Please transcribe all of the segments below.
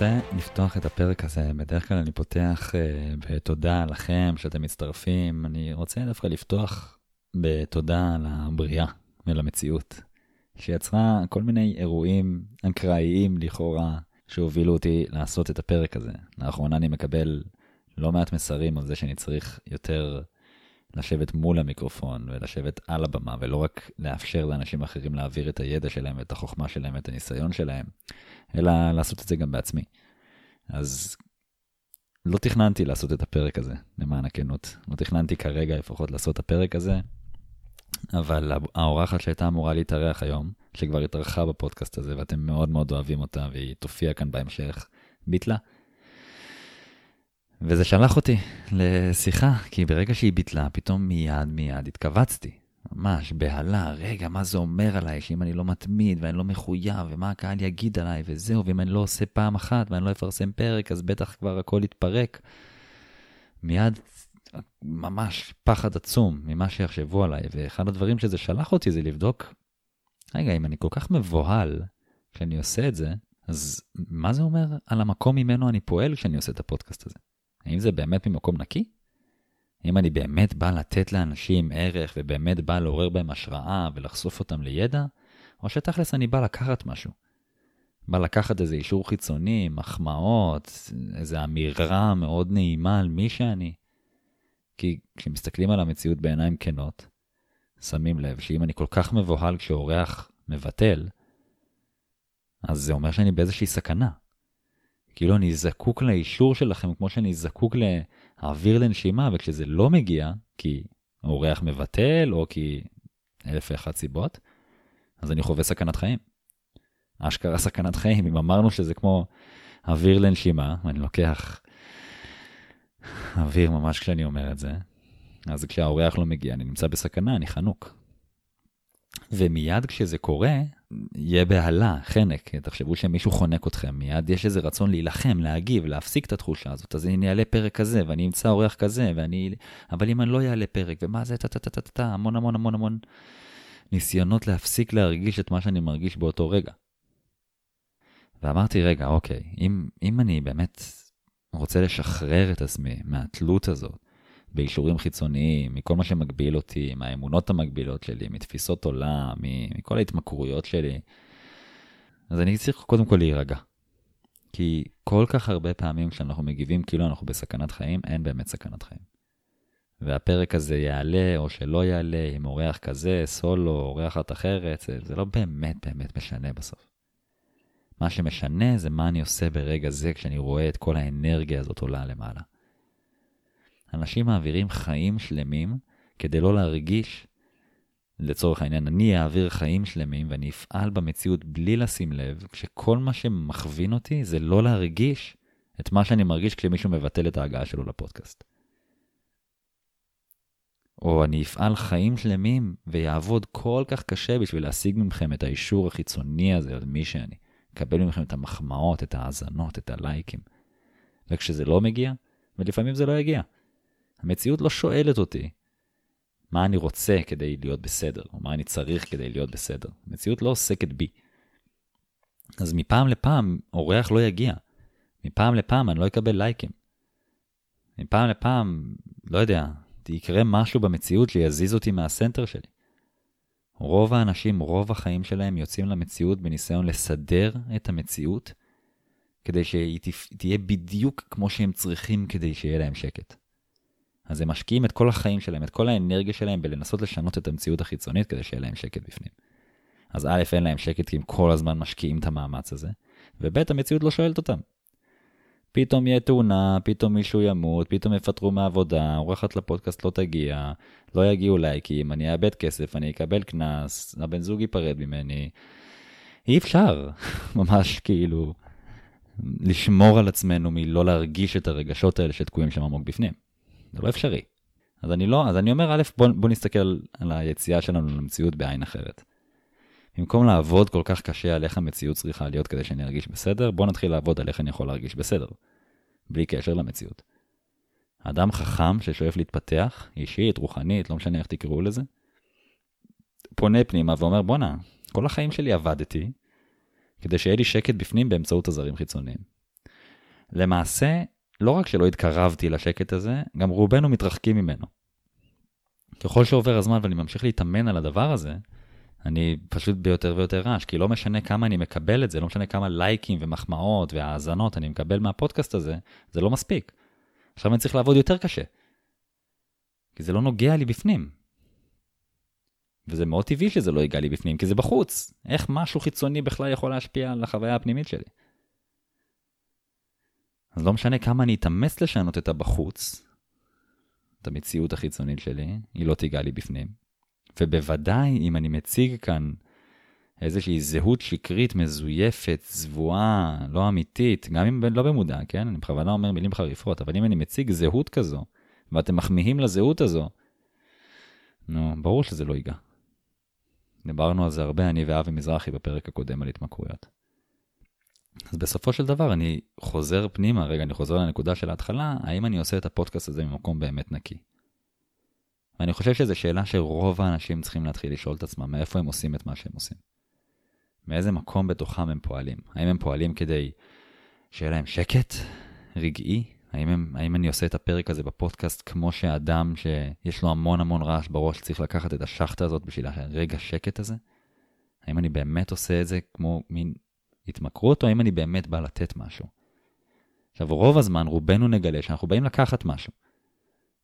רוצה לפתוח את הפרק הזה, בדרך כלל אני פותח uh, בתודה לכם שאתם מצטרפים, אני רוצה דווקא לפתוח בתודה לבריאה ולמציאות, שיצרה כל מיני אירועים אקראיים לכאורה, שהובילו אותי לעשות את הפרק הזה. לאחרונה אני מקבל לא מעט מסרים על זה שאני צריך יותר לשבת מול המיקרופון ולשבת על הבמה, ולא רק לאפשר לאנשים אחרים להעביר את הידע שלהם ואת החוכמה שלהם ואת הניסיון שלהם, אלא לעשות את זה גם בעצמי. אז לא תכננתי לעשות את הפרק הזה, למען הכנות. לא תכננתי כרגע לפחות לעשות את הפרק הזה, אבל האורחת שהייתה אמורה להתארח היום, שכבר התארחה בפודקאסט הזה ואתם מאוד מאוד אוהבים אותה והיא תופיע כאן בהמשך, ביטלה. וזה שלח אותי לשיחה, כי ברגע שהיא ביטלה, פתאום מיד מיד התכווצתי. ממש, בהלה, רגע, מה זה אומר עליי, שאם אני לא מתמיד ואני לא מחויב, ומה הקהל יגיד עליי, וזהו, ואם אני לא עושה פעם אחת ואני לא אפרסם פרק, אז בטח כבר הכל יתפרק. מיד, ממש פחד עצום ממה שיחשבו עליי, ואחד הדברים שזה שלח אותי זה לבדוק, רגע, אם אני כל כך מבוהל כשאני עושה את זה, אז מה זה אומר על המקום ממנו אני פועל כשאני עושה את הפודקאסט הזה? האם זה באמת ממקום נקי? אם אני באמת בא לתת לאנשים ערך ובאמת בא לעורר בהם השראה ולחשוף אותם לידע, או שתכלס אני בא לקחת משהו. בא לקחת איזה אישור חיצוני, מחמאות, איזו אמירה מאוד נעימה על מי שאני. כי כשמסתכלים על המציאות בעיניים כנות, שמים לב שאם אני כל כך מבוהל כשאורח מבטל, אז זה אומר שאני באיזושהי סכנה. כאילו אני זקוק לאישור שלכם כמו שאני זקוק לאוויר לנשימה, וכשזה לא מגיע, כי האורח מבטל או כי אלף ואחת סיבות, אז אני חווה סכנת חיים. אשכרה סכנת חיים, אם אמרנו שזה כמו אוויר לנשימה, ואני לוקח אוויר ממש כשאני אומר את זה, אז כשהאורח לא מגיע, אני נמצא בסכנה, אני חנוק. ומיד כשזה קורה, יהיה בהלה, חנק, תחשבו שמישהו חונק אתכם, מיד יש איזה רצון להילחם, להגיב, להפסיק את התחושה הזאת, אז אני אעלה פרק כזה, ואני אמצא אורח כזה, ואני... אבל אם אני לא אעלה פרק, ומה זה, טה-טה-טה-טה, המון המון המון המון ניסיונות להפסיק להרגיש את מה שאני מרגיש באותו רגע. ואמרתי, רגע, אוקיי, אם, אם אני באמת רוצה לשחרר את עצמי מהתלות הזאת, באישורים חיצוניים, מכל מה שמגביל אותי, מהאמונות המגבילות שלי, מתפיסות עולם, מכל ההתמכרויות שלי. אז אני צריך קודם כל להירגע. כי כל כך הרבה פעמים כשאנחנו מגיבים כאילו אנחנו בסכנת חיים, אין באמת סכנת חיים. והפרק הזה יעלה או שלא יעלה, עם אורח כזה, סולו, אורחת אחרת, זה, זה לא באמת באמת משנה בסוף. מה שמשנה זה מה אני עושה ברגע זה כשאני רואה את כל האנרגיה הזאת עולה למעלה. אנשים מעבירים חיים שלמים כדי לא להרגיש, לצורך העניין, אני אעביר חיים שלמים ואני אפעל במציאות בלי לשים לב, כשכל מה שמכווין אותי זה לא להרגיש את מה שאני מרגיש כשמישהו מבטל את ההגעה שלו לפודקאסט. או אני אפעל חיים שלמים ויעבוד כל כך קשה בשביל להשיג מכם את האישור החיצוני הזה על מי שאני. לקבל מכם את המחמאות, את ההאזנות, את הלייקים. וכשזה לא מגיע, ולפעמים זה לא יגיע, המציאות לא שואלת אותי מה אני רוצה כדי להיות בסדר, או מה אני צריך כדי להיות בסדר. המציאות לא עוסקת בי. אז מפעם לפעם אורח לא יגיע. מפעם לפעם אני לא אקבל לייקים. מפעם לפעם, לא יודע, יקרה משהו במציאות שיזיז אותי מהסנטר שלי. רוב האנשים, רוב החיים שלהם יוצאים למציאות בניסיון לסדר את המציאות, כדי שהיא תהיה בדיוק כמו שהם צריכים כדי שיהיה להם שקט. אז הם משקיעים את כל החיים שלהם, את כל האנרגיה שלהם בלנסות לשנות את המציאות החיצונית כדי שיהיה להם שקט בפנים. אז א', אין להם שקט כי הם כל הזמן משקיעים את המאמץ הזה, וב', המציאות לא שואלת אותם. פתאום יהיה תאונה, פתאום מישהו ימות, פתאום יפטרו מהעבודה, עורכת לפודקאסט לא תגיע, לא יגיעו לייקים, אני אאבד כסף, אני אקבל קנס, הבן זוג ייפרד ממני. אי אפשר, ממש כאילו, לשמור על עצמנו מלא להרגיש את הרגשות האלה שתקועים שם עמוק בפנים. זה לא אפשרי. אז אני לא, אז אני אומר, א', בוא, בוא נסתכל על היציאה שלנו למציאות בעין אחרת. במקום לעבוד כל כך קשה על איך המציאות צריכה להיות כדי שאני ארגיש בסדר, בוא נתחיל לעבוד על איך אני יכול להרגיש בסדר. בלי קשר למציאות. אדם חכם ששואף להתפתח, אישית, רוחנית, לא משנה איך תקראו לזה, פונה פנימה ואומר, בואנה, כל החיים שלי עבדתי כדי שיהיה לי שקט בפנים באמצעות עזרים חיצוניים. למעשה, לא רק שלא התקרבתי לשקט הזה, גם רובנו מתרחקים ממנו. ככל שעובר הזמן ואני ממשיך להתאמן על הדבר הזה, אני פשוט ביותר ויותר רעש, כי לא משנה כמה אני מקבל את זה, לא משנה כמה לייקים ומחמאות והאזנות אני מקבל מהפודקאסט הזה, זה לא מספיק. עכשיו אני צריך לעבוד יותר קשה. כי זה לא נוגע לי בפנים. וזה מאוד טבעי שזה לא ייגע לי בפנים, כי זה בחוץ. איך משהו חיצוני בכלל יכול להשפיע על החוויה הפנימית שלי? אז לא משנה כמה אני אתאמץ לשנות את הבחוץ, את המציאות החיצונית שלי, היא לא תיגע לי בפנים. ובוודאי אם אני מציג כאן איזושהי זהות שקרית, מזויפת, צבועה, לא אמיתית, גם אם לא במודע, כן? אני בכוונה אומר מילים חריפות, אבל אם אני מציג זהות כזו, ואתם מחמיאים לזהות הזו, נו, ברור שזה לא ייגע. דיברנו על זה הרבה, אני ואבי מזרחי, בפרק הקודם על התמכרויות. בסופו של דבר אני חוזר פנימה, רגע, אני חוזר לנקודה של ההתחלה, האם אני עושה את הפודקאסט הזה ממקום באמת נקי? ואני חושב שזו שאלה שרוב האנשים צריכים להתחיל לשאול את עצמם, מאיפה הם עושים את מה שהם עושים. מאיזה מקום בתוכם הם פועלים? האם הם פועלים כדי שיהיה להם שקט רגעי? האם, הם, האם אני עושה את הפרק הזה בפודקאסט כמו שאדם שיש לו המון המון רעש בראש צריך לקחת את השחטה הזאת בשביל הרגע שקט הזה? האם אני באמת עושה את זה כמו מין התמכרות, או האם אני באמת בא לתת משהו? עכשיו, רוב הזמן רובנו נגלה שאנחנו באים לקחת משהו.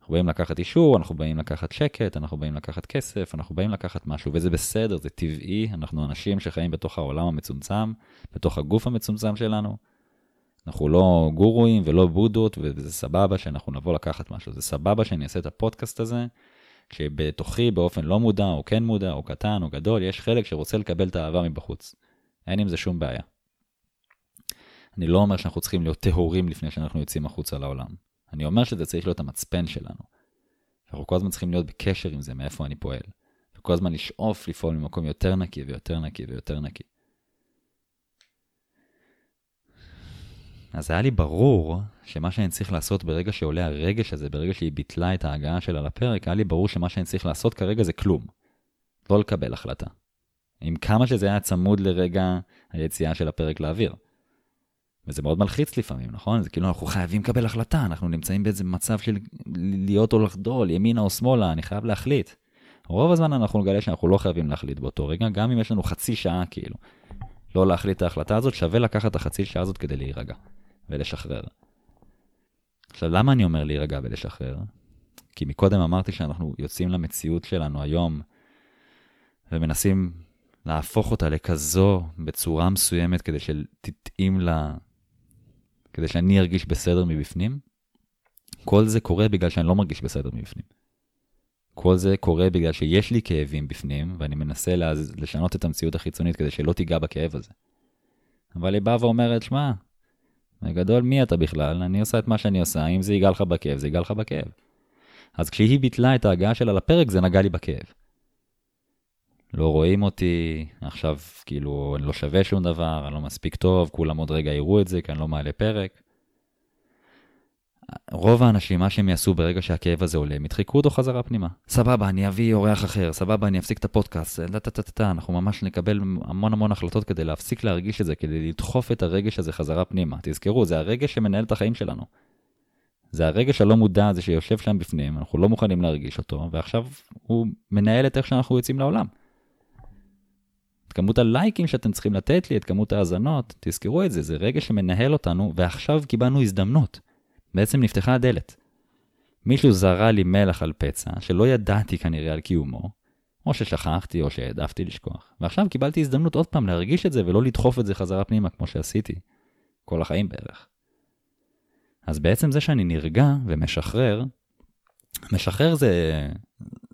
אנחנו באים לקחת אישור, אנחנו באים לקחת שקט, אנחנו באים לקחת כסף, אנחנו באים לקחת משהו, וזה בסדר, זה טבעי, אנחנו אנשים שחיים בתוך העולם המצומצם, בתוך הגוף המצומצם שלנו. אנחנו לא גורואים ולא בודות, וזה סבבה שאנחנו נבוא לקחת משהו. זה סבבה שאני אעשה את הפודקאסט הזה, כשבתוכי באופן לא מודע, או כן מודע, או קטן, או גדול, יש חלק שרוצה לקבל את האהבה מבחוץ. אין עם זה שום בעיה. אני לא אומר שאנחנו צריכים להיות טהורים לפני שאנחנו יוצאים החוצה לעולם. אני אומר שזה צריך להיות המצפן שלנו. אנחנו כל הזמן צריכים להיות בקשר עם זה, מאיפה אני פועל. וכל הזמן לשאוף לפעול ממקום יותר נקי ויותר נקי ויותר נקי. אז היה לי ברור שמה שאני צריך לעשות ברגע שעולה הרגש הזה, ברגע שהיא ביטלה את ההגעה שלה לפרק, היה לי ברור שמה שאני צריך לעשות כרגע זה כלום. לא לקבל החלטה. עם כמה שזה היה צמוד לרגע היציאה של הפרק לאוויר. וזה מאוד מלחיץ לפעמים, נכון? זה כאילו אנחנו חייבים לקבל החלטה, אנחנו נמצאים באיזה מצב של להיות או לחדול, ימינה או שמאלה, אני חייב להחליט. רוב הזמן אנחנו נגלה שאנחנו לא חייבים להחליט באותו רגע, גם אם יש לנו חצי שעה כאילו. לא להחליט את ההחלטה הזאת, שווה לקחת את החצי שעה הזאת כדי להירגע ולשחרר. עכשיו, למה אני אומר להירגע ולשחרר? כי מקודם אמרתי שאנחנו יוצאים למציאות שלנו היום ומנסים להפוך אותה לכזו בצורה מסוימת כדי שתתאים לה כדי שאני ארגיש בסדר מבפנים, כל זה קורה בגלל שאני לא מרגיש בסדר מבפנים. כל זה קורה בגלל שיש לי כאבים בפנים, ואני מנסה להז... לשנות את המציאות החיצונית כדי שלא תיגע בכאב הזה. אבל היא באה ואומרת, שמע, בגדול מי אתה בכלל? אני עושה את מה שאני עושה, אם זה ייגע לך בכאב, זה ייגע לך בכאב. אז כשהיא ביטלה את ההגעה שלה לפרק, זה נגע לי בכאב. לא רואים אותי, עכשיו כאילו אני לא שווה שום דבר, אני לא מספיק טוב, כולם עוד רגע יראו את זה כי אני לא מעלה פרק. רוב האנשים, מה שהם יעשו ברגע שהכאב הזה עולה, הם ידחקו אותו חזרה פנימה. סבבה, אני אביא אורח אחר, סבבה, אני אפסיק את הפודקאסט, טה-טה-טה-טה, אנחנו ממש נקבל המון המון החלטות כדי להפסיק להרגיש את זה, כדי לדחוף את הרגש הזה חזרה פנימה. תזכרו, זה הרגש שמנהל את החיים שלנו. זה הרגש הלא מודע הזה שיושב שם בפנים, אנחנו לא מוכנים להרגיש אותו, ועכשיו הוא מנהל את איך שאנחנו יוצאים לעולם. כמות הלייקים שאתם צריכים לתת לי, את כמות ההאזנות, תזכרו את זה, זה רגע שמנהל אותנו, ועכשיו קיבלנו הזדמנות. בעצם נפתחה הדלת. מישהו זרה לי מלח על פצע, שלא ידעתי כנראה על קיומו, או ששכחתי או שהעדפתי לשכוח, ועכשיו קיבלתי הזדמנות עוד פעם להרגיש את זה ולא לדחוף את זה חזרה פנימה כמו שעשיתי. כל החיים בערך. אז בעצם זה שאני נרגע ומשחרר, משחרר זה,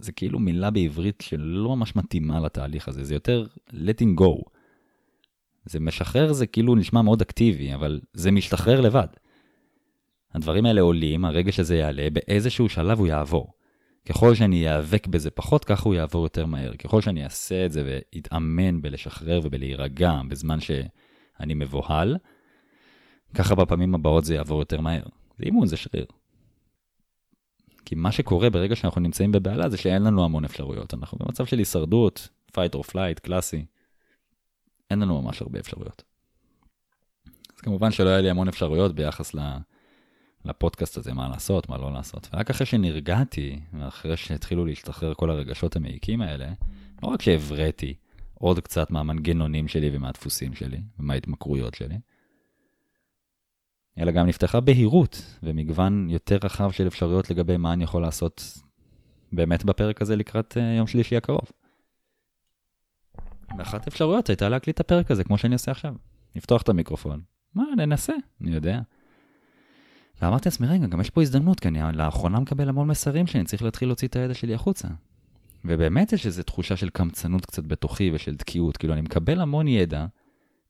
זה כאילו מילה בעברית שלא ממש מתאימה לתהליך הזה, זה יותר letting go. זה משחרר זה כאילו נשמע מאוד אקטיבי, אבל זה משתחרר לבד. הדברים האלה עולים, הרגע שזה יעלה, באיזשהו שלב הוא יעבור. ככל שאני איאבק בזה פחות, ככה הוא יעבור יותר מהר. ככל שאני אעשה את זה ואתאמן בלשחרר ובלהירגע בזמן שאני מבוהל, ככה בפעמים הבאות זה יעבור יותר מהר. זה אימון, זה שריר. כי מה שקורה ברגע שאנחנו נמצאים בבהלה זה שאין לנו המון אפשרויות. אנחנו במצב של הישרדות, fight or flight, קלאסי. אין לנו ממש הרבה אפשרויות. אז כמובן שלא היה לי המון אפשרויות ביחס לפודקאסט הזה, מה לעשות, מה לא לעשות. ורק אחרי שנרגעתי, ואחרי שהתחילו להשתחרר כל הרגשות המעיקים האלה, לא רק שהבראתי עוד קצת מהמנגנונים שלי ומהדפוסים שלי, ומההתמכרויות שלי, אלא גם נפתחה בהירות ומגוון יותר רחב של אפשרויות לגבי מה אני יכול לעשות באמת בפרק הזה לקראת uh, יום שלישי הקרוב. ואחת האפשרויות הייתה להקליט את הפרק הזה כמו שאני עושה עכשיו. לפתוח את המיקרופון, מה, ננסה, אני יודע. ואמרתי לעצמי, רגע, גם יש פה הזדמנות, כי אני לאחרונה מקבל המון מסרים שאני צריך להתחיל להוציא את הידע שלי החוצה. ובאמת יש איזו תחושה של קמצנות קצת בתוכי ושל תקיעות, כאילו אני מקבל המון ידע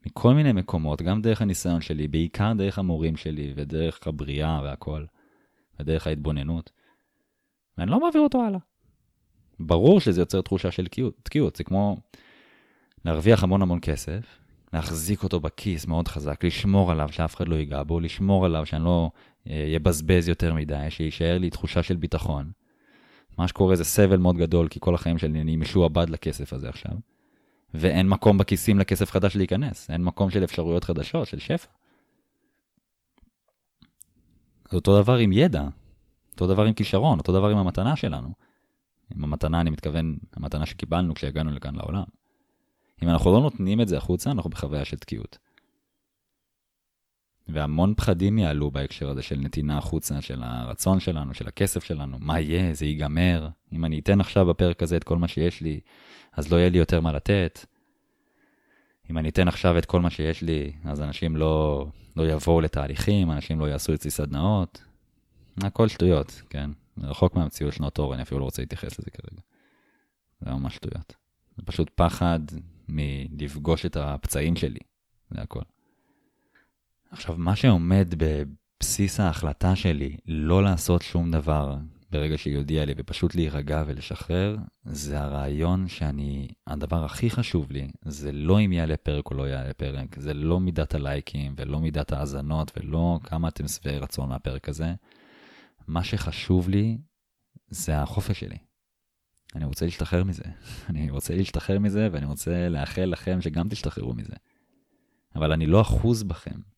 מכל מיני מקומות, גם דרך הניסיון שלי, בעיקר דרך המורים שלי ודרך הבריאה והכל, ודרך ההתבוננות, ואני לא מעביר אותו הלאה. ברור שזה יוצר תחושה של תקיעות, זה כמו להרוויח המון המון כסף, להחזיק אותו בכיס מאוד חזק, לשמור עליו שאף אחד לא ייגע בו, לשמור עליו שאני לא יבזבז אה, יותר מדי, שיישאר לי תחושה של ביטחון. מה שקורה זה סבל מאוד גדול, כי כל החיים שלי אני משועבד לכסף הזה עכשיו. ואין מקום בכיסים לכסף חדש להיכנס, אין מקום של אפשרויות חדשות, של שפע. זה אותו דבר עם ידע, אותו דבר עם כישרון, אותו דבר עם המתנה שלנו. עם המתנה, אני מתכוון, המתנה שקיבלנו כשהגענו לכאן לעולם. אם אנחנו לא נותנים את זה החוצה, אנחנו בחוויה של תקיעות. והמון פחדים יעלו בהקשר הזה של נתינה החוצה, של הרצון שלנו, של הכסף שלנו. מה יהיה? זה ייגמר. אם אני אתן עכשיו בפרק הזה את כל מה שיש לי, אז לא יהיה לי יותר מה לתת. אם אני אתן עכשיו את כל מה שיש לי, אז אנשים לא, לא יבואו לתהליכים, אנשים לא יעשו אצלי סדנאות. הכל שטויות, כן? רחוק מהמציאות שנות אור, אני אפילו לא רוצה להתייחס לזה כרגע. זה ממש שטויות. זה פשוט פחד מלפגוש את הפצעים שלי, זה הכל. עכשיו, מה שעומד בבסיס ההחלטה שלי לא לעשות שום דבר ברגע שהיא הודיעה לי ופשוט להירגע ולשחרר, זה הרעיון שאני, הדבר הכי חשוב לי, זה לא אם יעלה פרק או לא יעלה פרק, זה לא מידת הלייקים ולא מידת האזנות ולא כמה אתם שבעי רצון מהפרק הזה. מה שחשוב לי זה החופש שלי. אני רוצה להשתחרר מזה. אני רוצה להשתחרר מזה ואני רוצה לאחל לכם שגם תשתחררו מזה. אבל אני לא אחוז בכם.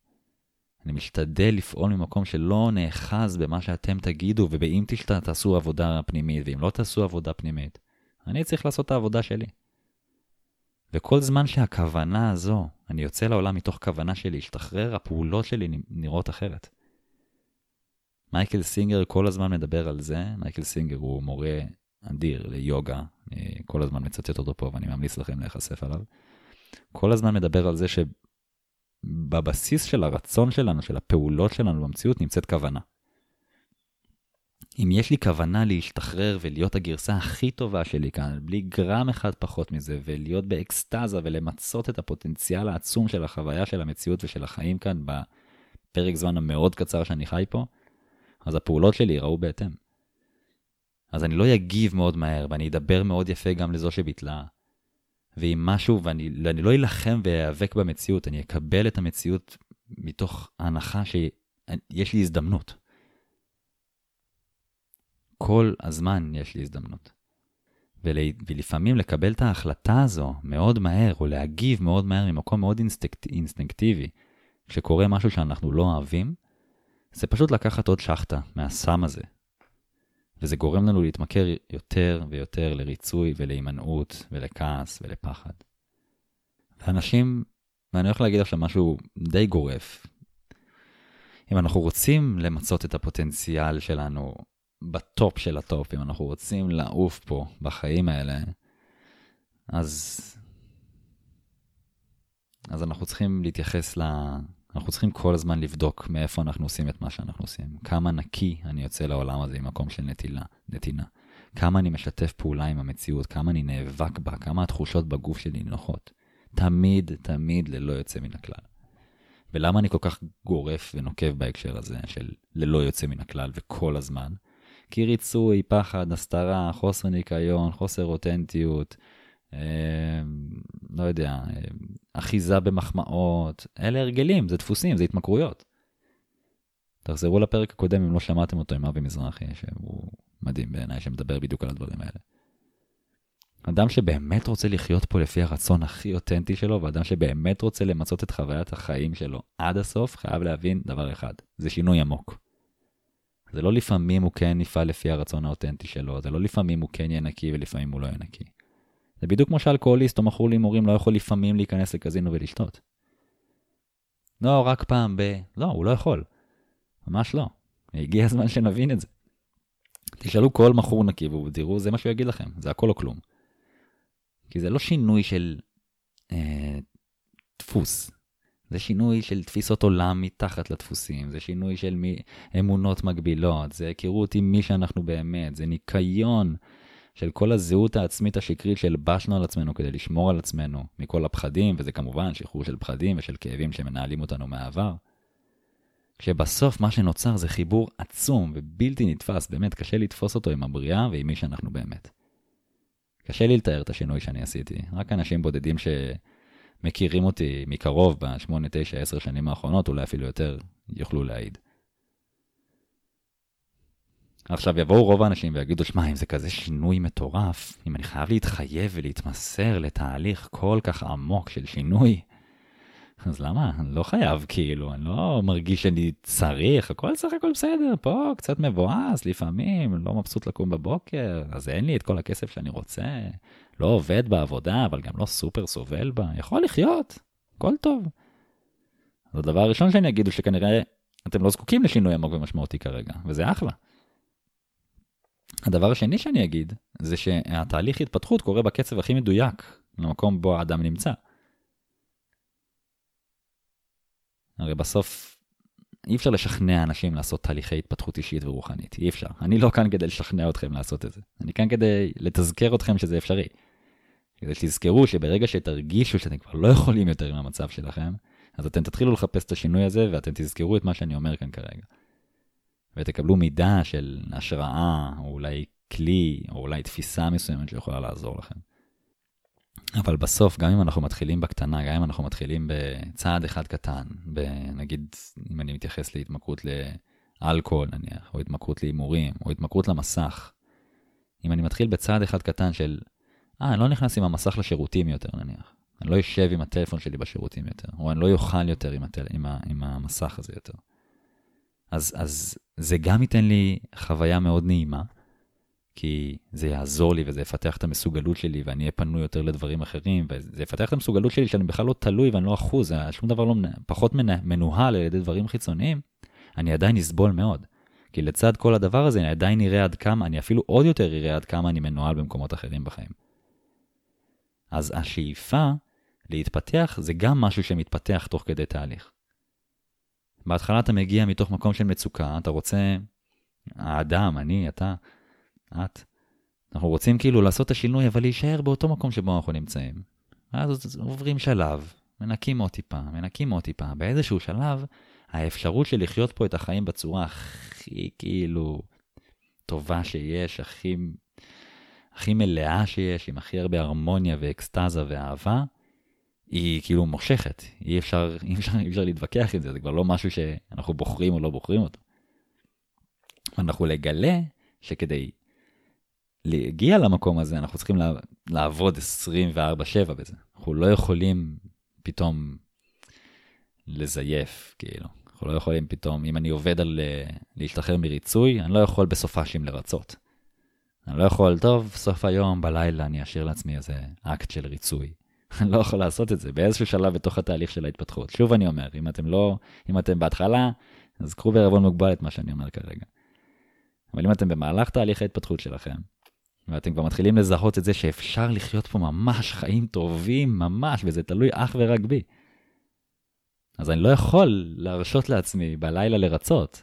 אני משתדל לפעול ממקום שלא נאחז במה שאתם תגידו, ואם תעשו עבודה פנימית, ואם לא תעשו עבודה פנימית, אני צריך לעשות את העבודה שלי. וכל זמן שהכוונה הזו, אני יוצא לעולם מתוך כוונה שלי להשתחרר, הפעולות שלי נראות אחרת. מייקל סינגר כל הזמן מדבר על זה, מייקל סינגר הוא מורה אדיר ליוגה, אני כל הזמן מצטט אותו פה ואני ממליץ לכם להיחשף עליו. כל הזמן מדבר על זה ש... בבסיס של הרצון שלנו, של הפעולות שלנו במציאות, נמצאת כוונה. אם יש לי כוונה להשתחרר ולהיות הגרסה הכי טובה שלי כאן, בלי גרם אחד פחות מזה, ולהיות באקסטזה ולמצות את הפוטנציאל העצום של החוויה של המציאות ושל החיים כאן בפרק זמן המאוד קצר שאני חי פה, אז הפעולות שלי ייראו בהתאם. אז אני לא אגיב מאוד מהר, ואני אדבר מאוד יפה גם לזו שביטלה, ואם משהו, ואני לא אלחם ואיאבק במציאות, אני אקבל את המציאות מתוך ההנחה שיש לי הזדמנות. כל הזמן יש לי הזדמנות. ול, ולפעמים לקבל את ההחלטה הזו מאוד מהר, או להגיב מאוד מהר ממקום מאוד אינסטנקט, אינסטינקטיבי, כשקורה משהו שאנחנו לא אוהבים, זה פשוט לקחת עוד שחטה מהסם הזה, וזה גורם לנו להתמכר יותר ויותר לריצוי ולהימנעות ולכעס ולפחד. ואנשים, ואני הולך להגיד עכשיו משהו די גורף, אם אנחנו רוצים למצות את הפוטנציאל שלנו בטופ של הטופ, אם אנחנו רוצים לעוף פה בחיים האלה, אז, אז אנחנו צריכים להתייחס. אנחנו צריכים כל הזמן לבדוק מאיפה אנחנו עושים את מה שאנחנו עושים. כמה נקי אני יוצא לעולם הזה ממקום של נטילה, נתינה. כמה אני משתף פעולה עם המציאות, כמה אני נאבק בה, כמה התחושות בגוף שלי נוחות. תמיד, תמיד ללא יוצא מן הכלל. ולמה אני כל כך גורף ונוקב בהקשר הזה של ללא יוצא מן הכלל וכל הזמן? כי ריצוי, פחד, הסתרה, חוסר ניקיון, חוסר אותנטיות, לא יודע, אה, אחיזה במחמאות, אלה הרגלים, זה דפוסים, זה התמכרויות. תחזרו לפרק הקודם אם לא שמעתם אותו עם אבי מזרחי, שהוא מדהים בעיניי, שמדבר בדיוק על הדברים האלה. אדם שבאמת רוצה לחיות פה לפי הרצון הכי אותנטי שלו, ואדם שבאמת רוצה למצות את חוויית החיים שלו עד הסוף, חייב להבין דבר אחד, זה שינוי עמוק. זה לא לפעמים הוא כן יפעל לפי הרצון האותנטי שלו, זה לא לפעמים הוא כן יהיה נקי ולפעמים הוא לא יהיה נקי. זה בדיוק כמו שאלכוהוליסט או מכור להימורים לא יכול לפעמים להיכנס לקזינו ולשתות. לא, רק פעם ב... לא, הוא לא יכול. ממש לא. הגיע הזמן שנבין את זה. תשאלו כל מכור נקי ותראו, זה מה שהוא יגיד לכם, זה הכל או כלום. כי זה לא שינוי של אה, דפוס, זה שינוי של תפיסות עולם מתחת לדפוסים, זה שינוי של מי, אמונות מגבילות, זה היכרות עם מי שאנחנו באמת, זה ניקיון של כל הזהות העצמית השקרית שהלבשנו על עצמנו כדי לשמור על עצמנו מכל הפחדים, וזה כמובן שחרור של פחדים ושל כאבים שמנהלים אותנו מהעבר. כשבסוף מה שנוצר זה חיבור עצום ובלתי נתפס, באמת קשה לתפוס אותו עם הבריאה ועם מי שאנחנו באמת. קשה לי לתאר את השינוי שאני עשיתי, רק אנשים בודדים שמכירים אותי מקרוב ב-8, 9, 10 שנים האחרונות, אולי אפילו יותר, יוכלו להעיד. עכשיו יבואו רוב האנשים ויגידו, שמע, אם זה כזה שינוי מטורף, אם אני חייב להתחייב ולהתמסר לתהליך כל כך עמוק של שינוי, אז למה? אני לא חייב, כאילו, אני לא מרגיש שאני צריך, הכל סך הכל בסדר, פה קצת מבואס לפעמים, לא מבסוט לקום בבוקר, אז אין לי את כל הכסף שאני רוצה, לא עובד בעבודה, אבל גם לא סופר סובל בה, יכול לחיות, הכל טוב. אז הדבר הראשון שאני אגיד הוא שכנראה אתם לא זקוקים לשינוי עמוק ומשמעותי כרגע, וזה אחלה. הדבר השני שאני אגיד, זה שהתהליך התפתחות קורה בקצב הכי מדויק למקום בו האדם נמצא. הרי בסוף אי אפשר לשכנע אנשים לעשות תהליכי התפתחות אישית ורוחנית, אי אפשר. אני לא כאן כדי לשכנע אתכם לעשות את זה, אני כאן כדי לתזכר אתכם שזה אפשרי. כדי שתזכרו שברגע שתרגישו שאתם כבר לא יכולים יותר עם המצב שלכם, אז אתם תתחילו לחפש את השינוי הזה ואתם תזכרו את מה שאני אומר כאן כרגע. ותקבלו מידה של השראה, או אולי כלי, או אולי תפיסה מסוימת שיכולה לעזור לכם. אבל בסוף, גם אם אנחנו מתחילים בקטנה, גם אם אנחנו מתחילים בצעד אחד קטן, נגיד, אם אני מתייחס להתמכרות לאלכוהול נניח, או התמכרות להימורים, או התמכרות למסך, אם אני מתחיל בצעד אחד קטן של, אה, אני לא נכנס עם המסך לשירותים יותר נניח, אני לא אשב עם הטלפון שלי בשירותים יותר, או אני לא אוכל יותר עם, הטל... עם, ה... עם המסך הזה יותר. אז, אז זה גם ייתן לי חוויה מאוד נעימה, כי זה יעזור לי וזה יפתח את המסוגלות שלי ואני אהיה פנוי יותר לדברים אחרים, וזה יפתח את המסוגלות שלי שאני בכלל לא תלוי ואני לא אחוז, שום דבר לא פחות מנוהל על ידי דברים חיצוניים, אני עדיין אסבול מאוד. כי לצד כל הדבר הזה אני עדיין אראה עד כמה, אני אפילו עוד יותר אראה עד כמה אני מנוהל במקומות אחרים בחיים. אז השאיפה להתפתח זה גם משהו שמתפתח תוך כדי תהליך. בהתחלה אתה מגיע מתוך מקום של מצוקה, אתה רוצה, האדם, אני, אתה, את, אנחנו רוצים כאילו לעשות את השינוי, אבל להישאר באותו מקום שבו אנחנו נמצאים. ואז עוברים שלב, מנקים עוד טיפה, מנקים עוד טיפה. באיזשהו שלב, האפשרות של לחיות פה את החיים בצורה הכי כאילו טובה שיש, הכי, הכי מלאה שיש, עם הכי הרבה הרמוניה ואקסטזה ואהבה, היא כאילו מושכת. אי אפשר, אי אפשר, אי אפשר להתווכח עם זה, זה כבר לא משהו שאנחנו בוחרים או לא בוחרים אותו. אנחנו לגלה שכדי להגיע למקום הזה, אנחנו צריכים לעבוד 24/7 בזה. אנחנו לא יכולים פתאום לזייף, כאילו. אנחנו לא יכולים פתאום, אם אני עובד על אה, להשתחרר מריצוי, אני לא יכול בסופאשים לרצות. אני לא יכול, טוב, סוף היום, בלילה, אני אשאיר לעצמי איזה אקט של ריצוי. אני לא יכול לעשות את זה באיזשהו שלב בתוך התהליך של ההתפתחות. שוב אני אומר, אם אתם לא, אם אתם בהתחלה, אז קחו בערבון מוגבל את מה שאני אומר כרגע. אבל אם אתם במהלך תהליך ההתפתחות שלכם, ואתם כבר מתחילים לזהות את זה שאפשר לחיות פה ממש חיים טובים, ממש, וזה תלוי אך ורק בי. אז אני לא יכול להרשות לעצמי בלילה לרצות,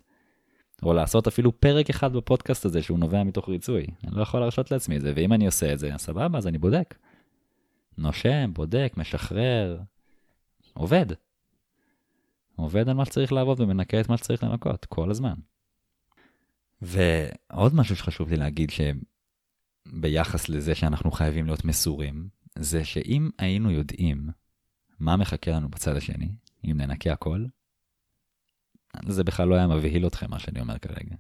או לעשות אפילו פרק אחד בפודקאסט הזה שהוא נובע מתוך ריצוי. אני לא יכול להרשות לעצמי את זה, ואם אני עושה את זה, סבבה, אז אני בודק. נושם, בודק, משחרר, עובד. עובד על מה שצריך לעבוד ומנקה את מה שצריך לנקות, כל הזמן. ועוד משהו שחשוב לי להגיד, ביחס לזה שאנחנו חייבים להיות מסורים, זה שאם היינו יודעים מה מחכה לנו בצד השני, אם ננקה הכל, זה בכלל לא היה מבהיל אתכם, מה שאני אומר כרגע.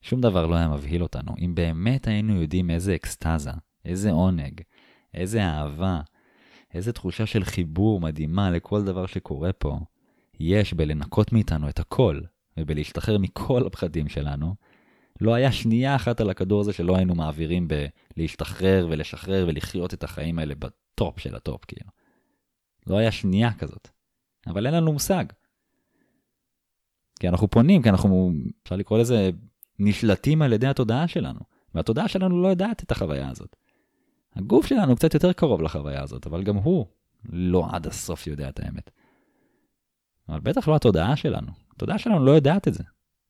שום דבר לא היה מבהיל אותנו. אם באמת היינו יודעים איזה אקסטזה איזה עונג, איזה אהבה, איזה תחושה של חיבור מדהימה לכל דבר שקורה פה יש בלנקות מאיתנו את הכל, ובלהשתחרר מכל הפחדים שלנו. לא היה שנייה אחת על הכדור הזה שלא היינו מעבירים בלהשתחרר ולשחרר ולחיות את החיים האלה בטופ של הטופ, כאילו. לא היה שנייה כזאת. אבל אין לנו מושג. כי אנחנו פונים, כי אנחנו, אפשר לקרוא לזה, נשלטים על ידי התודעה שלנו. והתודעה שלנו לא יודעת את החוויה הזאת. הגוף שלנו קצת יותר קרוב לחוויה הזאת, אבל גם הוא לא עד הסוף יודע את האמת. אבל בטח לא התודעה שלנו. התודעה שלנו לא יודעת את זה.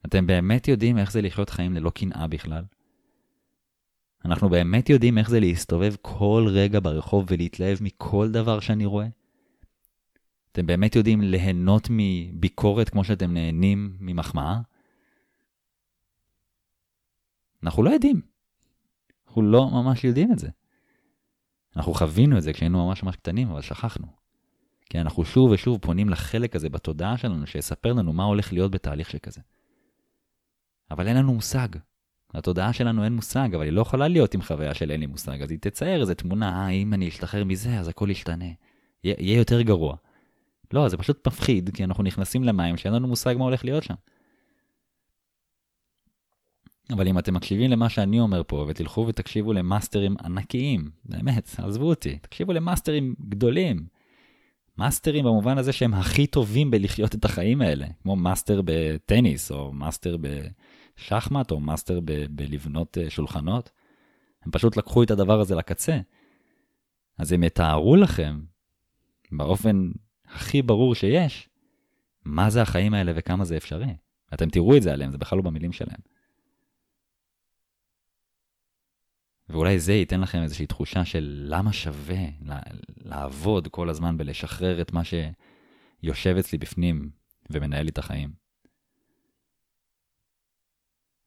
אתם באמת יודעים איך זה לחיות חיים ללא קנאה בכלל? אנחנו באמת יודעים איך זה להסתובב כל רגע ברחוב ולהתלהב מכל דבר שאני רואה? אתם באמת יודעים ליהנות מביקורת כמו שאתם נהנים ממחמאה? אנחנו לא יודעים. אנחנו לא ממש יודעים את זה. אנחנו חווינו את זה כשהיינו ממש ממש קטנים, אבל שכחנו. כי אנחנו שוב ושוב פונים לחלק הזה בתודעה שלנו, שיספר לנו מה הולך להיות בתהליך שכזה. אבל אין לנו מושג. לתודעה שלנו אין מושג, אבל היא לא יכולה להיות עם חוויה של אין לי מושג, אז היא תצייר איזה תמונה, אה, אם אני אשתחרר מזה, אז הכל ישתנה. יהיה יותר גרוע. לא, זה פשוט מפחיד, כי אנחנו נכנסים למים שאין לנו מושג מה הולך להיות שם. אבל אם אתם מקשיבים למה שאני אומר פה, ותלכו ותקשיבו למאסטרים ענקיים, באמת, עזבו אותי, תקשיבו למאסטרים גדולים. מאסטרים במובן הזה שהם הכי טובים בלחיות את החיים האלה, כמו מאסטר בטניס, או מאסטר בשחמט, או מאסטר ב- בלבנות אה, שולחנות. הם פשוט לקחו את הדבר הזה לקצה. אז הם יתארו לכם, באופן הכי ברור שיש, מה זה החיים האלה וכמה זה אפשרי. אתם תראו את זה עליהם, זה בכלל לא במילים שלהם. ואולי זה ייתן לכם איזושהי תחושה של למה שווה לעבוד כל הזמן בלשחרר את מה שיושב אצלי בפנים ומנהל לי את החיים.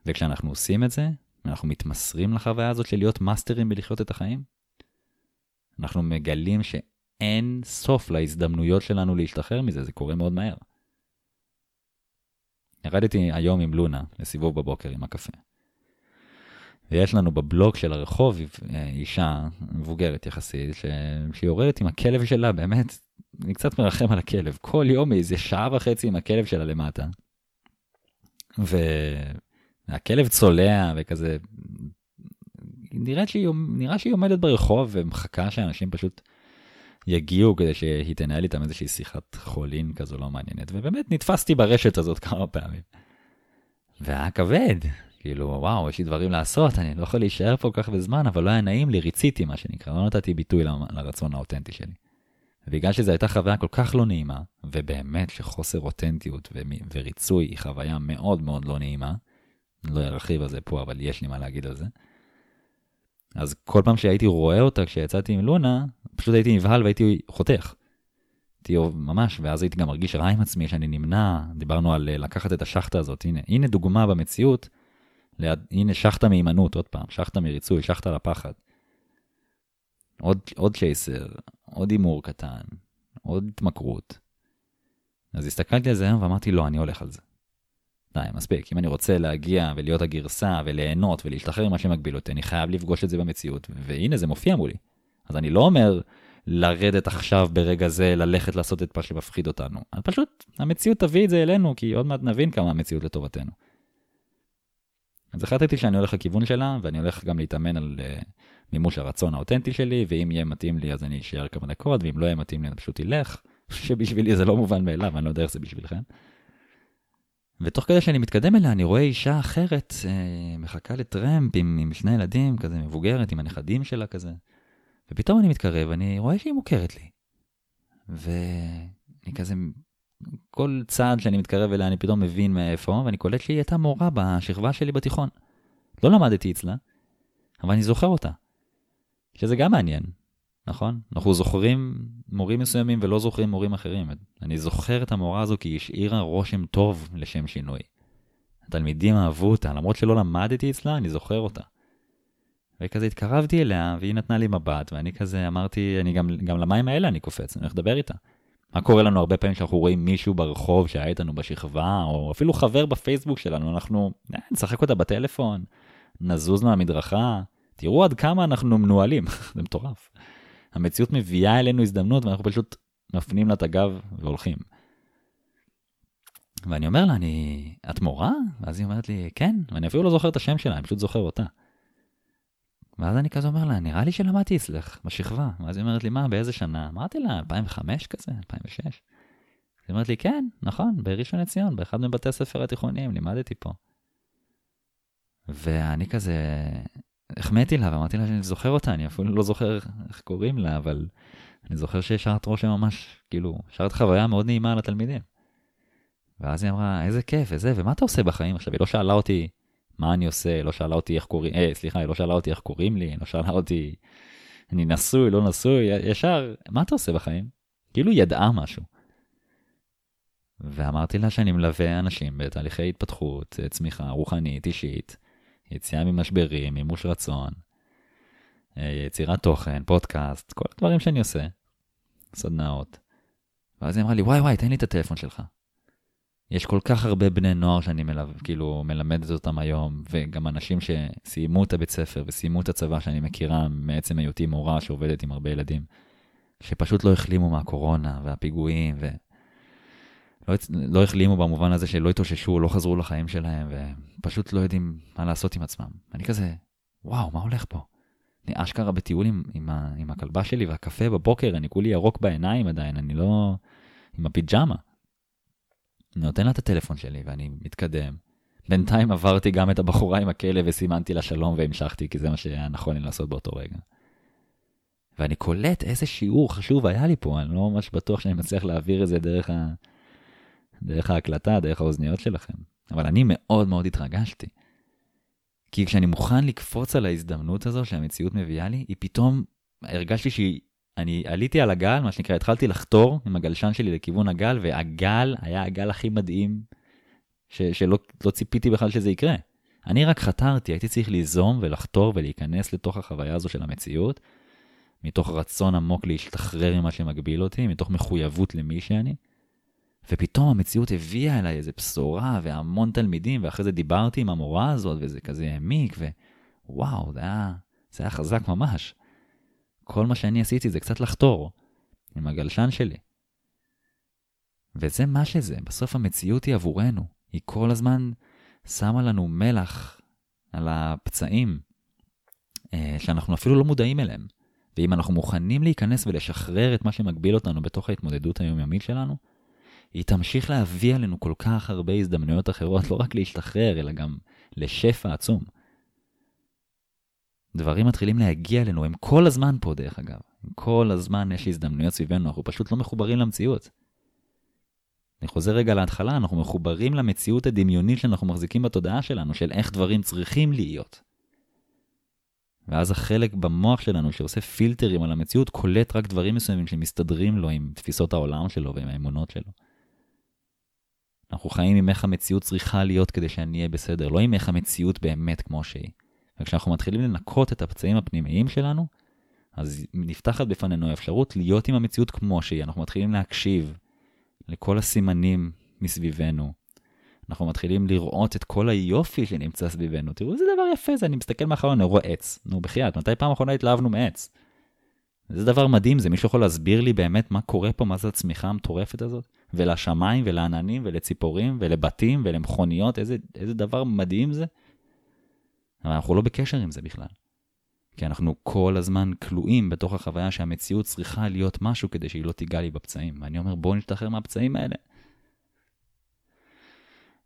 וכשאנחנו עושים את זה, אנחנו מתמסרים לחוויה הזאת של להיות מאסטרים בלחיות את החיים, אנחנו מגלים שאין סוף להזדמנויות שלנו להשתחרר מזה, זה קורה מאוד מהר. ירדתי היום עם לונה לסיבוב בבוקר עם הקפה. ויש לנו בבלוג של הרחוב אה, אישה מבוגרת יחסית, ש... שהיא יורדת עם הכלב שלה, באמת, אני קצת מרחם על הכלב. כל יום איזה שעה וחצי עם הכלב שלה למטה. והכלב צולע וכזה, נראה שהיא, נראה שהיא עומדת ברחוב ומחכה שאנשים פשוט יגיעו כדי שהיא תנהל איתם איזושהי שיחת חולין כזו לא מעניינת. ובאמת נתפסתי ברשת הזאת כמה פעמים. והיה כבד, כאילו, וואו, יש לי דברים לעשות, אני לא יכול להישאר פה כל כך בזמן, אבל לא היה נעים לי, ריציתי, מה שנקרא, לא נתתי ביטוי לרצון האותנטי שלי. ובגלל שזו הייתה חוויה כל כך לא נעימה, ובאמת שחוסר אותנטיות וריצוי היא חוויה מאוד מאוד לא נעימה, לא ארחיב על זה פה, אבל יש לי מה להגיד על זה. אז כל פעם שהייתי רואה אותה כשיצאתי עם לונה, פשוט הייתי נבהל והייתי חותך. הייתי ממש, ואז הייתי גם מרגיש רע עם עצמי שאני נמנע, דיברנו על לקחת את השחטה הזאת, הנה, הנה דוגמה במציאות ליד, הנה שחת מהימנעות, עוד פעם, שחת מריצוי, שחת לפחד. עוד, עוד צ'ייסר, עוד הימור קטן, עוד התמכרות. אז הסתכלתי על זה היום ואמרתי, לא, אני הולך על זה. די, מספיק. אם אני רוצה להגיע ולהיות הגרסה וליהנות ולהשתחרר ממה שמגביל אותי, אני חייב לפגוש את זה במציאות, והנה זה מופיע מולי. אז אני לא אומר לרדת עכשיו ברגע זה, ללכת לעשות את מה שמפחיד אותנו. פשוט המציאות תביא את זה אלינו, כי עוד מעט נבין כמה המציאות לטובתנו. אז החלטתי שאני הולך לכיוון שלה, ואני הולך גם להתאמן על uh, מימוש הרצון האותנטי שלי, ואם יהיה מתאים לי אז אני אשאר כמה דקות, ואם לא יהיה מתאים לי אני פשוט אלך, שבשבילי זה לא מובן מאליו, אני לא יודע איך זה בשבילכם. ותוך כדי שאני מתקדם אליה, אני רואה אישה אחרת, אה, מחכה לטרמפ עם, עם שני ילדים, כזה מבוגרת, עם הנכדים שלה כזה. ופתאום אני מתקרב, אני רואה שהיא מוכרת לי. ואני כזה כל צעד שאני מתקרב אליה אני פתאום מבין מאיפה, ואני קולט שהיא הייתה מורה בשכבה שלי בתיכון. לא למדתי אצלה, אבל אני זוכר אותה. שזה גם מעניין, נכון? אנחנו זוכרים מורים מסוימים ולא זוכרים מורים אחרים. אני זוכר את המורה הזו כי היא השאירה רושם טוב לשם שינוי. התלמידים אהבו אותה, למרות שלא למדתי אצלה, אני זוכר אותה. וכזה התקרבתי אליה, והיא נתנה לי מבט, ואני כזה אמרתי, אני גם, גם למים האלה אני קופץ, אני הולך לדבר איתה. מה קורה לנו הרבה פעמים שאנחנו רואים מישהו ברחוב שהיה איתנו בשכבה, או אפילו חבר בפייסבוק שלנו, אנחנו אה, נשחק אותה בטלפון, נזוז מהמדרכה, תראו עד כמה אנחנו מנוהלים, זה מטורף. המציאות מביאה אלינו הזדמנות ואנחנו פשוט מפנים לה את הגב והולכים. ואני אומר לה, אני... את מורה? ואז היא אומרת לי, כן, ואני אפילו לא זוכר את השם שלה, אני פשוט זוכר אותה. ואז אני כזה אומר לה, נראה לי שלמדתי אצלך בשכבה. ואז היא אומרת לי, מה, באיזה שנה? אמרתי לה, 2005 כזה, 2006. היא אומרת לי, כן, נכון, בראשון לציון, באחד מבתי הספר התיכוניים, לימדתי פה. ואני כזה, החמאתי לה ואמרתי לה שאני זוכר אותה, אני אפילו לא זוכר איך קוראים לה, אבל אני זוכר שהשארת רושם ממש, כאילו, השארת חוויה מאוד נעימה לתלמידים. ואז היא אמרה, איזה כיף, וזה, ומה אתה עושה בחיים עכשיו? היא לא שאלה אותי מה אני עושה, לא שאלה אותי איך קוראים, אה, סליחה, היא לא שאלה אותי איך קוראים לי, היא לא שאלה אותי, אני נשוי, לא נשוי, ישר, מה אתה עושה בחיים? כאילו ידעה משהו. ואמרתי לה שאני מלווה אנשים בתהליכי התפתחות, צמיחה רוחנית, אישית, יציאה ממשברים, מימוש רצון, אה, יצירת תוכן, פודקאסט, כל הדברים שאני עושה, סדנאות. ואז היא אמרה לי, וואי וואי, תן לי את הטלפון שלך. יש כל כך הרבה בני נוער שאני מלו, כאילו מלמדת אותם היום, וגם אנשים שסיימו את הבית ספר וסיימו את הצבא שאני מכירה מעצם היותי מורה שעובדת עם הרבה ילדים, שפשוט לא החלימו מהקורונה והפיגועים, ולא לא החלימו במובן הזה שלא התאוששו, לא חזרו לחיים שלהם, ופשוט לא יודעים מה לעשות עם עצמם. אני כזה, וואו, מה הולך פה? אני אשכרה בטיול עם, עם, ה, עם הכלבה שלי והקפה בבוקר, אני כולי ירוק בעיניים עדיין, אני לא... עם הפיג'מה. אני נותן לה את הטלפון שלי ואני מתקדם. בינתיים עברתי גם את הבחורה עם הכלב וסימנתי לה שלום והמשכתי, כי זה מה שהיה נכון לי לעשות באותו רגע. ואני קולט איזה שיעור חשוב היה לי פה, אני לא ממש בטוח שאני מצליח להעביר את זה דרך, ה... דרך ההקלטה, דרך האוזניות שלכם. אבל אני מאוד מאוד התרגשתי. כי כשאני מוכן לקפוץ על ההזדמנות הזו שהמציאות מביאה לי, היא פתאום, הרגשתי שהיא אני עליתי על הגל, מה שנקרא, התחלתי לחתור עם הגלשן שלי לכיוון הגל, והגל היה הגל הכי מדהים, ש- שלא לא ציפיתי בכלל שזה יקרה. אני רק חתרתי, הייתי צריך ליזום ולחתור ולהיכנס לתוך החוויה הזו של המציאות, מתוך רצון עמוק להשתחרר ממה שמגביל אותי, מתוך מחויבות למי שאני. ופתאום המציאות הביאה אליי איזה בשורה והמון תלמידים, ואחרי זה דיברתי עם המורה הזאת, וזה כזה העמיק, ווואו, זה היה, זה היה חזק ממש. כל מה שאני עשיתי זה קצת לחתור עם הגלשן שלי. וזה מה שזה, בסוף המציאות היא עבורנו. היא כל הזמן שמה לנו מלח על הפצעים אה, שאנחנו אפילו לא מודעים אליהם. ואם אנחנו מוכנים להיכנס ולשחרר את מה שמגביל אותנו בתוך ההתמודדות היומיומית שלנו, היא תמשיך להביא עלינו כל כך הרבה הזדמנויות אחרות, לא רק להשתחרר, אלא גם לשפע עצום. דברים מתחילים להגיע אלינו, הם כל הזמן פה דרך אגב. כל הזמן יש הזדמנויות סביבנו, אנחנו פשוט לא מחוברים למציאות. אני חוזר רגע להתחלה, אנחנו מחוברים למציאות הדמיונית שאנחנו מחזיקים בתודעה שלנו, של איך דברים צריכים להיות. ואז החלק במוח שלנו שעושה פילטרים על המציאות, קולט רק דברים מסוימים שמסתדרים לו עם תפיסות העולם שלו ועם האמונות שלו. אנחנו חיים עם איך המציאות צריכה להיות כדי שאני אהיה בסדר, לא עם איך המציאות באמת כמו שהיא. וכשאנחנו מתחילים לנקות את הפצעים הפנימיים שלנו, אז נפתחת בפנינו האפשרות להיות עם המציאות כמו שהיא. אנחנו מתחילים להקשיב לכל הסימנים מסביבנו. אנחנו מתחילים לראות את כל היופי שנמצא סביבנו. תראו איזה דבר יפה זה, אני מסתכל מהחלון, אני רואה עץ. נו, בחייאת, מתי פעם אחרונה התלהבנו מעץ? זה דבר מדהים, זה מישהו יכול להסביר לי באמת מה קורה פה, מה זה הצמיחה המטורפת הזאת? ולשמיים ולעננים ולציפורים ולבתים ולמכוניות, איזה, איזה דבר מדהים זה. אבל אנחנו לא בקשר עם זה בכלל. כי אנחנו כל הזמן כלואים בתוך החוויה שהמציאות צריכה להיות משהו כדי שהיא לא תיגע לי בפצעים. ואני אומר, בואו נשתחרר מהפצעים האלה.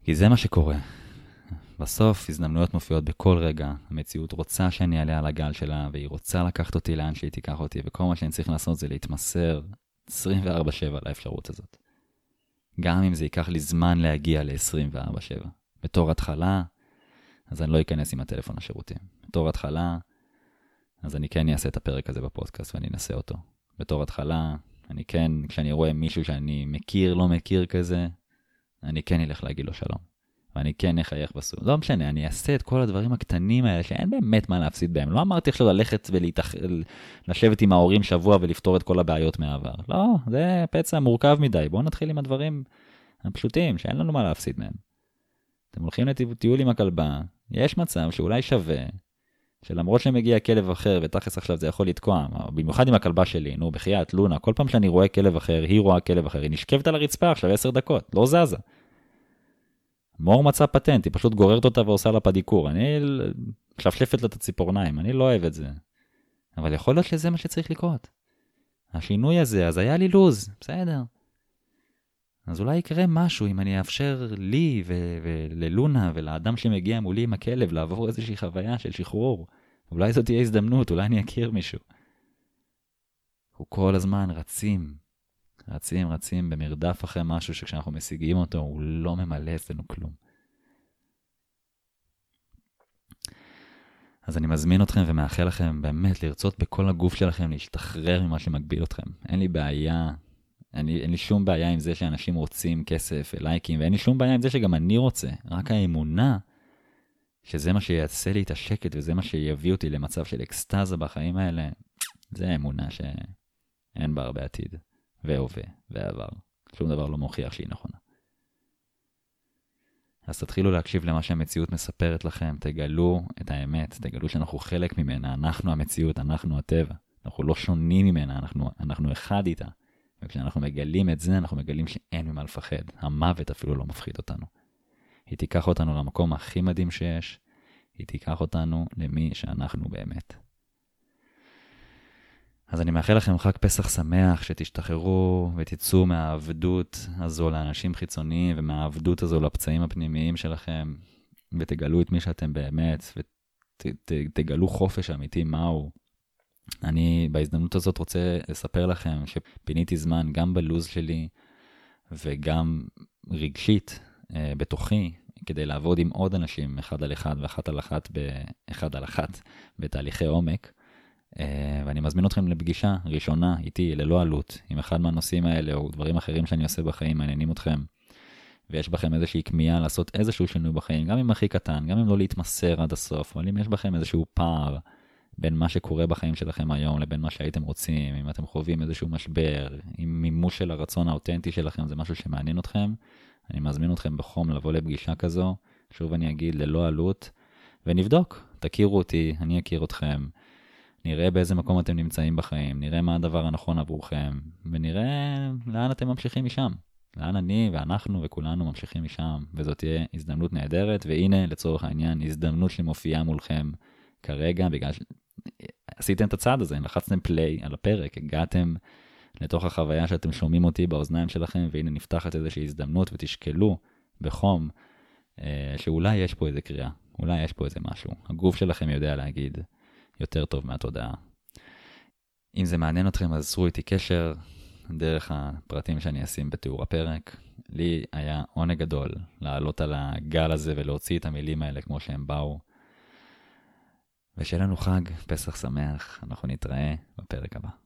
כי זה מה שקורה. בסוף הזדמנויות מופיעות בכל רגע, המציאות רוצה שאני אעלה על הגל שלה, והיא רוצה לקחת אותי לאן שהיא תיקח אותי, וכל מה שאני צריך לעשות זה להתמסר 24/7 לאפשרות הזאת. גם אם זה ייקח לי זמן להגיע ל-24/7. בתור התחלה, אז אני לא אכנס עם הטלפון לשירותים. בתור התחלה, אז אני כן אעשה את הפרק הזה בפודקאסט ואני אנסה אותו. בתור התחלה, אני כן, כשאני רואה מישהו שאני מכיר, לא מכיר כזה, אני כן אלך להגיד לו שלום. ואני כן אחייך בסוף. לא משנה, אני אעשה את כל הדברים הקטנים האלה שאין באמת מה להפסיד בהם. לא אמרתי עכשיו ללכת ולשבת עם ההורים שבוע ולפתור את כל הבעיות מהעבר. לא, זה פצע מורכב מדי. בואו נתחיל עם הדברים הפשוטים שאין לנו מה להפסיד מהם. אתם הולכים לטיול עם הכלבה, יש מצב שאולי שווה שלמרות שמגיע כלב אחר, ותכלס עכשיו זה יכול לתקוע, במיוחד עם הכלבה שלי, נו, בחייאת, לונה, כל פעם שאני רואה כלב אחר, היא רואה כלב אחר, היא נשכבת על הרצפה עכשיו 10 דקות, לא זזה. מור מצא פטנט, היא פשוט גוררת אותה ועושה לה פדיקור. אני משפשפת לה את הציפורניים, אני לא אוהב את זה. אבל יכול להיות שזה מה שצריך לקרות. השינוי הזה, אז היה לי לוז, בסדר. אז אולי יקרה משהו אם אני אאפשר לי וללונה ולאדם שמגיע מולי עם הכלב לעבור איזושהי חוויה של שחרור. אולי זאת תהיה הזדמנות, אולי אני אכיר מישהו. אנחנו כל הזמן רצים, רצים, רצים במרדף אחרי משהו שכשאנחנו משיגים אותו הוא לא ממלא אצלנו כלום. אז אני מזמין אתכם ומאחל לכם באמת לרצות בכל הגוף שלכם להשתחרר ממה שמגביל אתכם. אין לי בעיה, לי, אין לי שום בעיה עם זה שאנשים רוצים כסף ולייקים, ואין לי שום בעיה עם זה שגם אני רוצה. רק האמונה שזה מה שיעשה לי את השקט וזה מה שיביא אותי למצב של אקסטזה בחיים האלה, זה האמונה שאין בה הרבה עתיד, והווה, ועבר. שום דבר לא מוכיח שהיא נכונה. אז תתחילו להקשיב למה שהמציאות מספרת לכם, תגלו את האמת, תגלו שאנחנו חלק ממנה, אנחנו המציאות, אנחנו הטבע. אנחנו לא שונים ממנה, אנחנו, אנחנו אחד איתה. וכשאנחנו מגלים את זה, אנחנו מגלים שאין ממה לפחד. המוות אפילו לא מפחיד אותנו. היא תיקח אותנו למקום הכי מדהים שיש, היא תיקח אותנו למי שאנחנו באמת. אז אני מאחל לכם חג פסח שמח, שתשתחררו ותצאו מהעבדות הזו לאנשים חיצוניים ומהעבדות הזו לפצעים הפנימיים שלכם, ותגלו את מי שאתם באמת, ותגלו חופש אמיתי מהו. אני בהזדמנות הזאת רוצה לספר לכם שפיניתי זמן גם בלוז שלי וגם רגשית אה, בתוכי כדי לעבוד עם עוד אנשים אחד על אחד ואחת על אחת, באחד על אחת בתהליכי עומק. אה, ואני מזמין אתכם לפגישה ראשונה איתי ללא עלות, אם אחד מהנושאים האלה או דברים אחרים שאני עושה בחיים מעניינים אתכם, ויש בכם איזושהי כמיהה לעשות איזשהו שינוי בחיים, גם אם הכי קטן, גם אם לא להתמסר עד הסוף, אבל אם יש בכם איזשהו פער בין מה שקורה בחיים שלכם היום לבין מה שהייתם רוצים, אם אתם חווים איזשהו משבר, אם מימוש של הרצון האותנטי שלכם זה משהו שמעניין אתכם, אני מזמין אתכם בחום לבוא לפגישה כזו, שוב אני אגיד, ללא עלות, ונבדוק, תכירו אותי, אני אכיר אתכם. נראה באיזה מקום אתם נמצאים בחיים, נראה מה הדבר הנכון עבורכם, ונראה לאן אתם ממשיכים משם. לאן אני ואנחנו וכולנו ממשיכים משם, וזאת תהיה הזדמנות נהדרת, והנה, לצורך העניין, הזדמנות שמופיעה מולכם כרגע, בגלל שעשיתם את הצעד הזה, לחצתם פליי על הפרק, הגעתם לתוך החוויה שאתם שומעים אותי באוזניים שלכם, והנה נפתחת איזושהי הזדמנות, ותשקלו בחום, אה, שאולי יש פה איזה קריאה, אולי יש פה איזה משהו. הגוף שלכם יודע להגיד, יותר טוב מהתודעה. אם זה מעניין אתכם, אז צרו איתי קשר דרך הפרטים שאני אשים בתיאור הפרק. לי היה עונג גדול לעלות על הגל הזה ולהוציא את המילים האלה כמו שהם באו. ושיהיה לנו חג, פסח שמח, אנחנו נתראה בפרק הבא.